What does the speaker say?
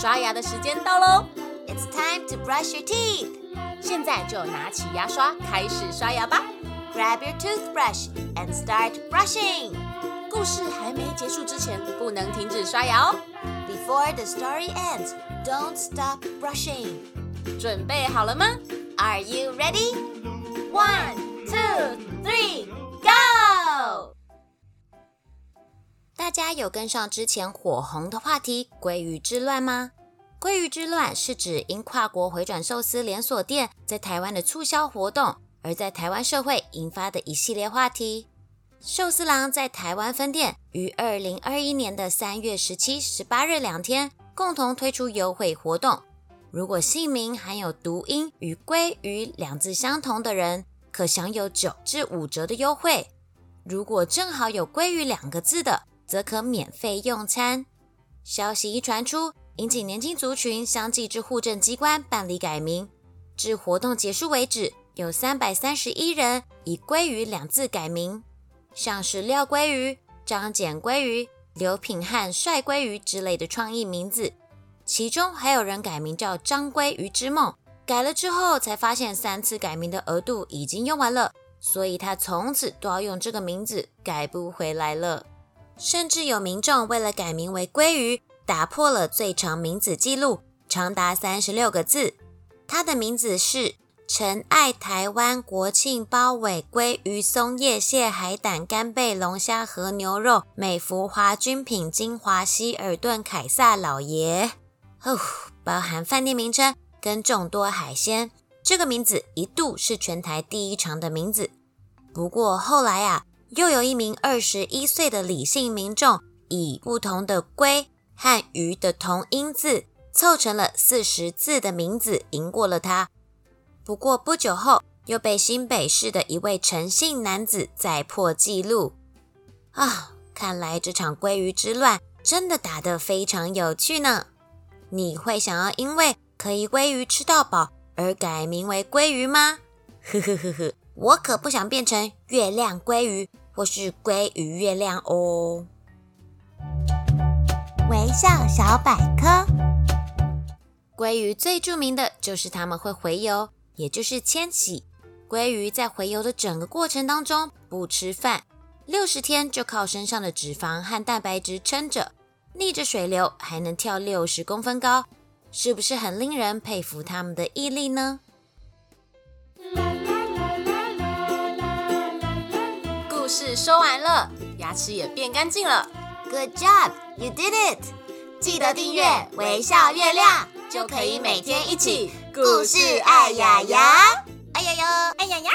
刷牙的时间到喽！It's time to brush your teeth。现在就拿起牙刷开始刷牙吧。Grab your toothbrush and start brushing。故事还没结束之前，不能停止刷牙哦。Before the story ends, don't stop brushing。准备好了吗？Are you ready? One, two, three, go！大家有跟上之前火红的话题“鲑鱼之乱”吗？鲑鱼之乱是指因跨国回转寿司连锁店在台湾的促销活动，而在台湾社会引发的一系列话题。寿司郎在台湾分店于二零二一年的三月十七、十八日两天共同推出优惠活动，如果姓名含有读音与“鲑鱼”两字相同的人，可享有九至五折的优惠；如果正好有“鲑鱼”两个字的，则可免费用餐。消息一传出，引起年轻族群相继至户政机关办理改名。至活动结束为止，有三百三十一人以“鲑鱼”两字改名，像是廖鲑鱼、张简鲑鱼、刘品汉帅鲑鱼之类的创意名字。其中还有人改名叫张鲑鱼之梦。改了之后，才发现三次改名的额度已经用完了，所以他从此都要用这个名字，改不回来了。甚至有民众为了改名为鲑鱼，打破了最长名字记录，长达三十六个字。他的名字是陈爱台湾国庆包尾鲑鱼松叶蟹海胆干贝龙虾和牛肉美孚华君品金华希尔顿凯撒老爷。哦，包含饭店名称跟众多海鲜，这个名字一度是全台第一长的名字。不过后来啊。又有一名二十一岁的李姓民众，以不同的“龟”和“鱼”的同音字凑成了四十字的名字，赢过了他。不过不久后，又被新北市的一位陈姓男子再破纪录。啊，看来这场鲑鱼之乱真的打得非常有趣呢。你会想要因为可以鲑鱼吃到饱而改名为鲑鱼吗？呵呵呵呵，我可不想变成月亮鲑鱼。或是鲑鱼月亮哦。微笑小百科，鲑鱼最著名的就是它们会洄游，也就是迁徙。鲑鱼在洄游的整个过程当中不吃饭，六十天就靠身上的脂肪和蛋白质撑着，逆着水流还能跳六十公分高，是不是很令人佩服它们的毅力呢？故事说完了，牙齿也变干净了。Good job, you did it! 记得订阅微笑月亮，就可以每天一起故事。哎呀呀，哎呀呀，哎呀呀！